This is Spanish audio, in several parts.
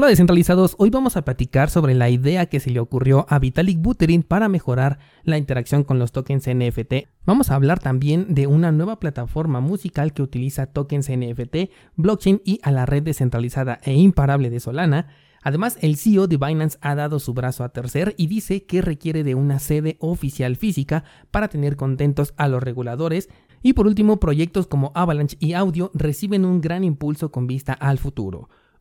Hola descentralizados, hoy vamos a platicar sobre la idea que se le ocurrió a Vitalik Buterin para mejorar la interacción con los tokens NFT. Vamos a hablar también de una nueva plataforma musical que utiliza tokens NFT, blockchain y a la red descentralizada e imparable de Solana. Además, el CEO de Binance ha dado su brazo a tercer y dice que requiere de una sede oficial física para tener contentos a los reguladores. Y por último, proyectos como Avalanche y Audio reciben un gran impulso con vista al futuro.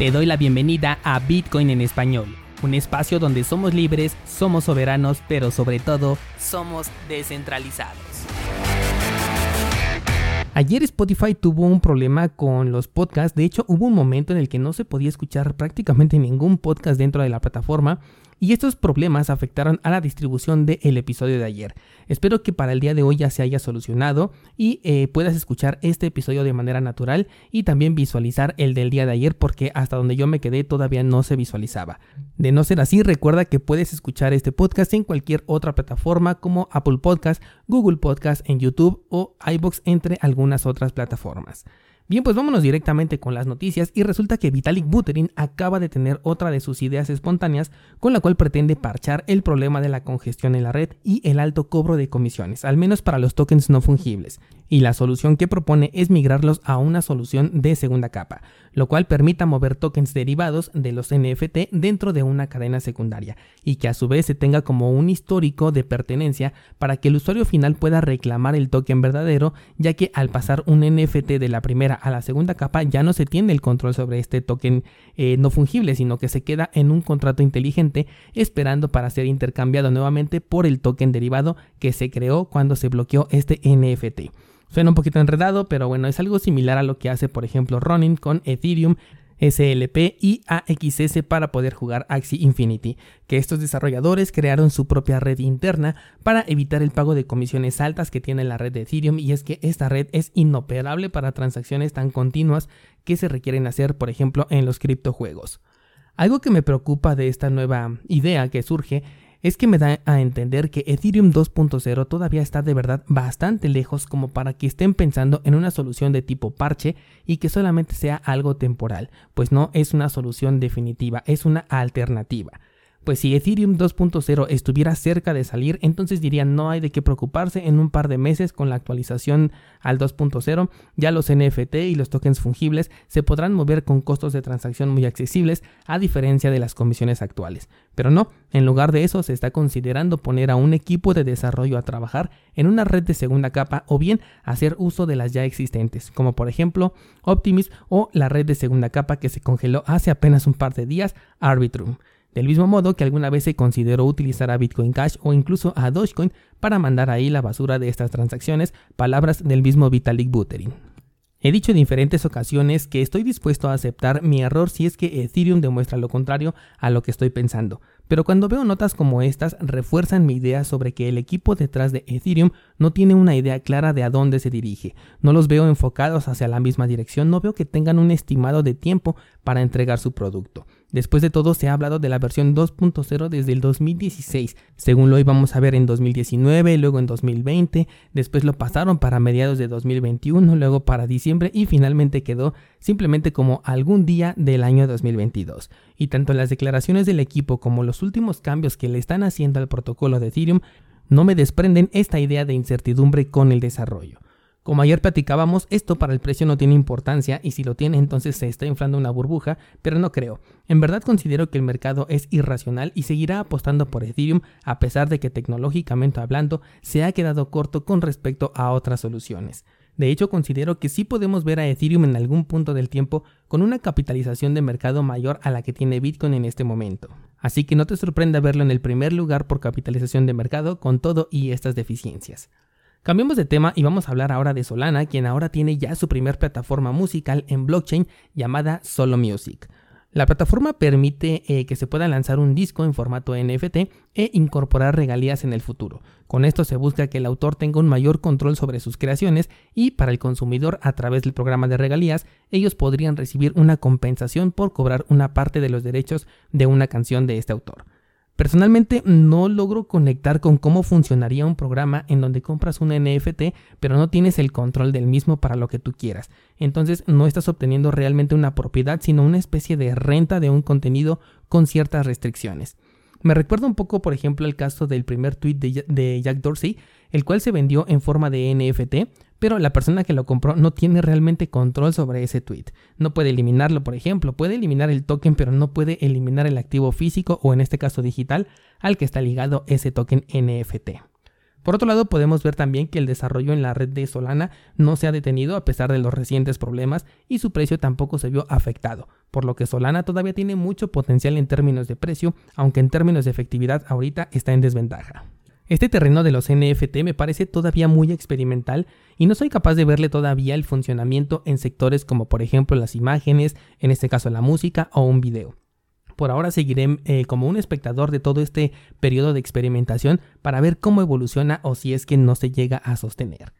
Te doy la bienvenida a Bitcoin en español, un espacio donde somos libres, somos soberanos, pero sobre todo somos descentralizados. Ayer Spotify tuvo un problema con los podcasts, de hecho hubo un momento en el que no se podía escuchar prácticamente ningún podcast dentro de la plataforma y estos problemas afectaron a la distribución del episodio de ayer. Espero que para el día de hoy ya se haya solucionado y eh, puedas escuchar este episodio de manera natural y también visualizar el del día de ayer porque hasta donde yo me quedé todavía no se visualizaba. De no ser así, recuerda que puedes escuchar este podcast en cualquier otra plataforma como Apple Podcast, Google Podcast, en YouTube o iBox entre algunas otras plataformas. Bien, pues vámonos directamente con las noticias y resulta que Vitalik Buterin acaba de tener otra de sus ideas espontáneas con la cual pretende parchar el problema de la congestión en la red y el alto cobro de comisiones, al menos para los tokens no fungibles. Y la solución que propone es migrarlos a una solución de segunda capa, lo cual permita mover tokens derivados de los NFT dentro de una cadena secundaria y que a su vez se tenga como un histórico de pertenencia para que el usuario final pueda reclamar el token verdadero, ya que al pasar un NFT de la primera a la segunda capa ya no se tiene el control sobre este token eh, no fungible, sino que se queda en un contrato inteligente esperando para ser intercambiado nuevamente por el token derivado que se creó cuando se bloqueó este NFT. Suena un poquito enredado, pero bueno, es algo similar a lo que hace por ejemplo Ronin con Ethereum SLP y AXS para poder jugar Axie Infinity, que estos desarrolladores crearon su propia red interna para evitar el pago de comisiones altas que tiene la red de Ethereum y es que esta red es inoperable para transacciones tan continuas que se requieren hacer, por ejemplo, en los criptojuegos. Algo que me preocupa de esta nueva idea que surge es que me da a entender que Ethereum 2.0 todavía está de verdad bastante lejos como para que estén pensando en una solución de tipo parche y que solamente sea algo temporal, pues no es una solución definitiva, es una alternativa. Pues si Ethereum 2.0 estuviera cerca de salir, entonces dirían no hay de qué preocuparse, en un par de meses con la actualización al 2.0 ya los NFT y los tokens fungibles se podrán mover con costos de transacción muy accesibles a diferencia de las comisiones actuales. Pero no, en lugar de eso se está considerando poner a un equipo de desarrollo a trabajar en una red de segunda capa o bien hacer uso de las ya existentes, como por ejemplo Optimism o la red de segunda capa que se congeló hace apenas un par de días, Arbitrum. Del mismo modo que alguna vez se consideró utilizar a Bitcoin Cash o incluso a Dogecoin para mandar ahí la basura de estas transacciones, palabras del mismo Vitalik Buterin. He dicho en diferentes ocasiones que estoy dispuesto a aceptar mi error si es que Ethereum demuestra lo contrario a lo que estoy pensando, pero cuando veo notas como estas refuerzan mi idea sobre que el equipo detrás de Ethereum no tiene una idea clara de a dónde se dirige, no los veo enfocados hacia la misma dirección, no veo que tengan un estimado de tiempo para entregar su producto. Después de todo, se ha hablado de la versión 2.0 desde el 2016, según lo íbamos a ver en 2019, luego en 2020, después lo pasaron para mediados de 2021, luego para diciembre y finalmente quedó simplemente como algún día del año 2022. Y tanto las declaraciones del equipo como los últimos cambios que le están haciendo al protocolo de Ethereum no me desprenden esta idea de incertidumbre con el desarrollo. Como ayer platicábamos, esto para el precio no tiene importancia y si lo tiene entonces se está inflando una burbuja, pero no creo. En verdad considero que el mercado es irracional y seguirá apostando por Ethereum a pesar de que tecnológicamente hablando se ha quedado corto con respecto a otras soluciones. De hecho, considero que sí podemos ver a Ethereum en algún punto del tiempo con una capitalización de mercado mayor a la que tiene Bitcoin en este momento. Así que no te sorprenda verlo en el primer lugar por capitalización de mercado con todo y estas deficiencias. Cambiemos de tema y vamos a hablar ahora de Solana, quien ahora tiene ya su primer plataforma musical en blockchain llamada Solo Music. La plataforma permite eh, que se pueda lanzar un disco en formato NFT e incorporar regalías en el futuro. Con esto se busca que el autor tenga un mayor control sobre sus creaciones y para el consumidor a través del programa de regalías ellos podrían recibir una compensación por cobrar una parte de los derechos de una canción de este autor. Personalmente no logro conectar con cómo funcionaría un programa en donde compras un NFT pero no tienes el control del mismo para lo que tú quieras. Entonces no estás obteniendo realmente una propiedad sino una especie de renta de un contenido con ciertas restricciones. Me recuerda un poco, por ejemplo, el caso del primer tweet de, Jack Dorsey, el cual se vendió en forma de NFT, pero la persona que lo compró no tiene realmente control sobre ese tweet. No puede eliminarlo, por ejemplo, puede eliminar el token, pero no puede eliminar el activo físico o en este caso digital al que está ligado ese token NFT. Por otro lado, podemos ver también que el desarrollo en la red de Solana no se ha detenido a pesar de los recientes problemas y su precio tampoco se vio afectado, por lo que Solana todavía tiene mucho potencial en términos de precio, aunque en términos de efectividad ahorita está en desventaja. Este terreno de los NFT me parece todavía muy experimental y no soy capaz de verle todavía el funcionamiento en sectores como por ejemplo las imágenes, en este caso la música o un video. Por ahora seguiré eh, como un espectador de todo este periodo de experimentación para ver cómo evoluciona o si es que no se llega a sostener.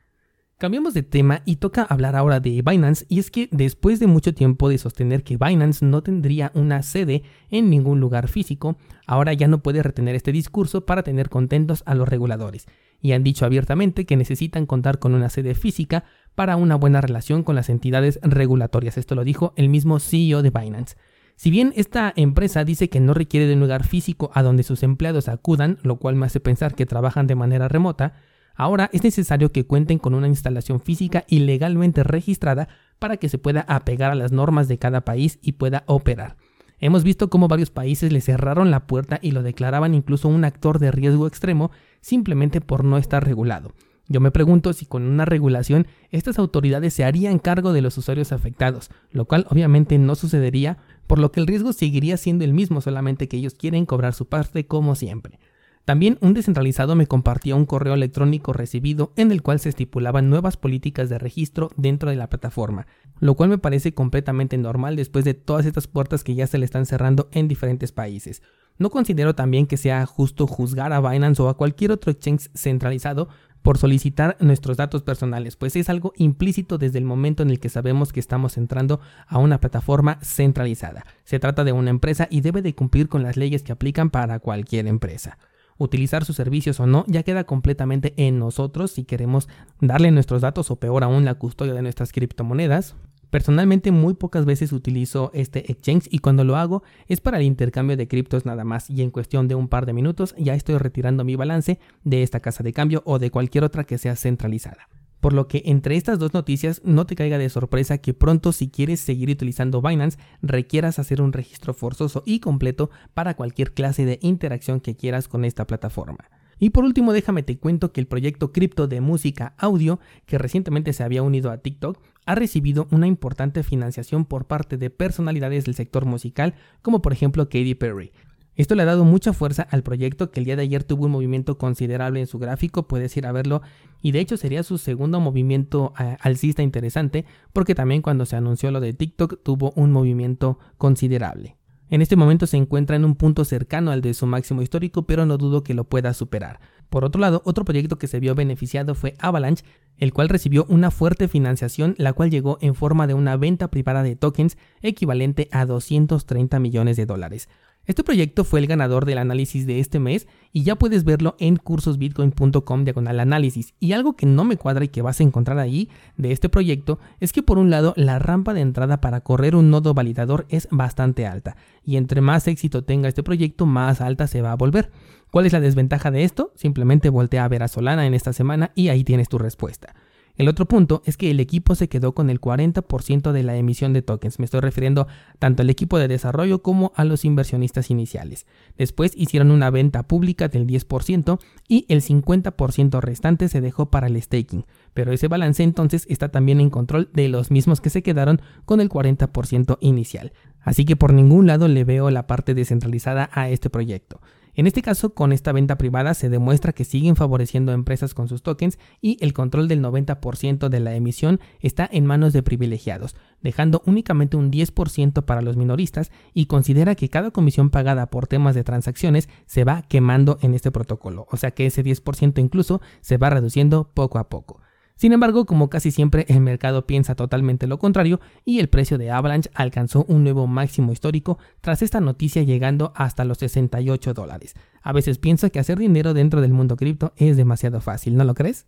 Cambiamos de tema y toca hablar ahora de Binance y es que después de mucho tiempo de sostener que Binance no tendría una sede en ningún lugar físico, ahora ya no puede retener este discurso para tener contentos a los reguladores y han dicho abiertamente que necesitan contar con una sede física para una buena relación con las entidades regulatorias. Esto lo dijo el mismo CEO de Binance. Si bien esta empresa dice que no requiere de un lugar físico a donde sus empleados acudan, lo cual me hace pensar que trabajan de manera remota, Ahora es necesario que cuenten con una instalación física y legalmente registrada para que se pueda apegar a las normas de cada país y pueda operar. Hemos visto cómo varios países le cerraron la puerta y lo declaraban incluso un actor de riesgo extremo simplemente por no estar regulado. Yo me pregunto si con una regulación estas autoridades se harían cargo de los usuarios afectados, lo cual obviamente no sucedería, por lo que el riesgo seguiría siendo el mismo, solamente que ellos quieren cobrar su parte como siempre. También un descentralizado me compartía un correo electrónico recibido en el cual se estipulaban nuevas políticas de registro dentro de la plataforma, lo cual me parece completamente normal después de todas estas puertas que ya se le están cerrando en diferentes países. No considero también que sea justo juzgar a Binance o a cualquier otro exchange centralizado por solicitar nuestros datos personales, pues es algo implícito desde el momento en el que sabemos que estamos entrando a una plataforma centralizada. Se trata de una empresa y debe de cumplir con las leyes que aplican para cualquier empresa utilizar sus servicios o no, ya queda completamente en nosotros si queremos darle nuestros datos o peor aún la custodia de nuestras criptomonedas. Personalmente muy pocas veces utilizo este exchange y cuando lo hago es para el intercambio de criptos nada más y en cuestión de un par de minutos ya estoy retirando mi balance de esta casa de cambio o de cualquier otra que sea centralizada. Por lo que entre estas dos noticias no te caiga de sorpresa que pronto si quieres seguir utilizando Binance requieras hacer un registro forzoso y completo para cualquier clase de interacción que quieras con esta plataforma. Y por último déjame te cuento que el proyecto cripto de música audio que recientemente se había unido a TikTok ha recibido una importante financiación por parte de personalidades del sector musical como por ejemplo Katy Perry, esto le ha dado mucha fuerza al proyecto que el día de ayer tuvo un movimiento considerable en su gráfico, puedes ir a verlo y de hecho sería su segundo movimiento eh, alcista interesante porque también cuando se anunció lo de TikTok tuvo un movimiento considerable. En este momento se encuentra en un punto cercano al de su máximo histórico, pero no dudo que lo pueda superar. Por otro lado, otro proyecto que se vio beneficiado fue Avalanche, el cual recibió una fuerte financiación, la cual llegó en forma de una venta privada de tokens equivalente a 230 millones de dólares. Este proyecto fue el ganador del análisis de este mes y ya puedes verlo en cursosbitcoin.com diagonal análisis. Y algo que no me cuadra y que vas a encontrar ahí de este proyecto es que por un lado la rampa de entrada para correr un nodo validador es bastante alta y entre más éxito tenga este proyecto más alta se va a volver. ¿Cuál es la desventaja de esto? Simplemente voltea a ver a Solana en esta semana y ahí tienes tu respuesta. El otro punto es que el equipo se quedó con el 40% de la emisión de tokens. Me estoy refiriendo tanto al equipo de desarrollo como a los inversionistas iniciales. Después hicieron una venta pública del 10% y el 50% restante se dejó para el staking. Pero ese balance entonces está también en control de los mismos que se quedaron con el 40% inicial. Así que por ningún lado le veo la parte descentralizada a este proyecto. En este caso, con esta venta privada se demuestra que siguen favoreciendo empresas con sus tokens y el control del 90% de la emisión está en manos de privilegiados, dejando únicamente un 10% para los minoristas y considera que cada comisión pagada por temas de transacciones se va quemando en este protocolo, o sea que ese 10% incluso se va reduciendo poco a poco. Sin embargo, como casi siempre, el mercado piensa totalmente lo contrario y el precio de Avalanche alcanzó un nuevo máximo histórico tras esta noticia llegando hasta los 68 dólares. A veces pienso que hacer dinero dentro del mundo cripto es demasiado fácil, ¿no lo crees?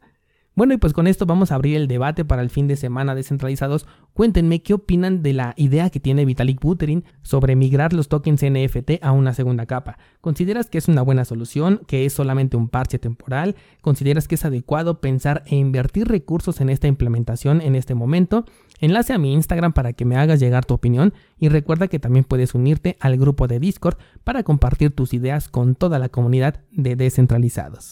Bueno, y pues con esto vamos a abrir el debate para el fin de semana descentralizados. Cuéntenme qué opinan de la idea que tiene Vitalik Buterin sobre migrar los tokens NFT a una segunda capa. ¿Consideras que es una buena solución, que es solamente un parche temporal? ¿Consideras que es adecuado pensar e invertir recursos en esta implementación en este momento? Enlace a mi Instagram para que me hagas llegar tu opinión y recuerda que también puedes unirte al grupo de Discord para compartir tus ideas con toda la comunidad de descentralizados.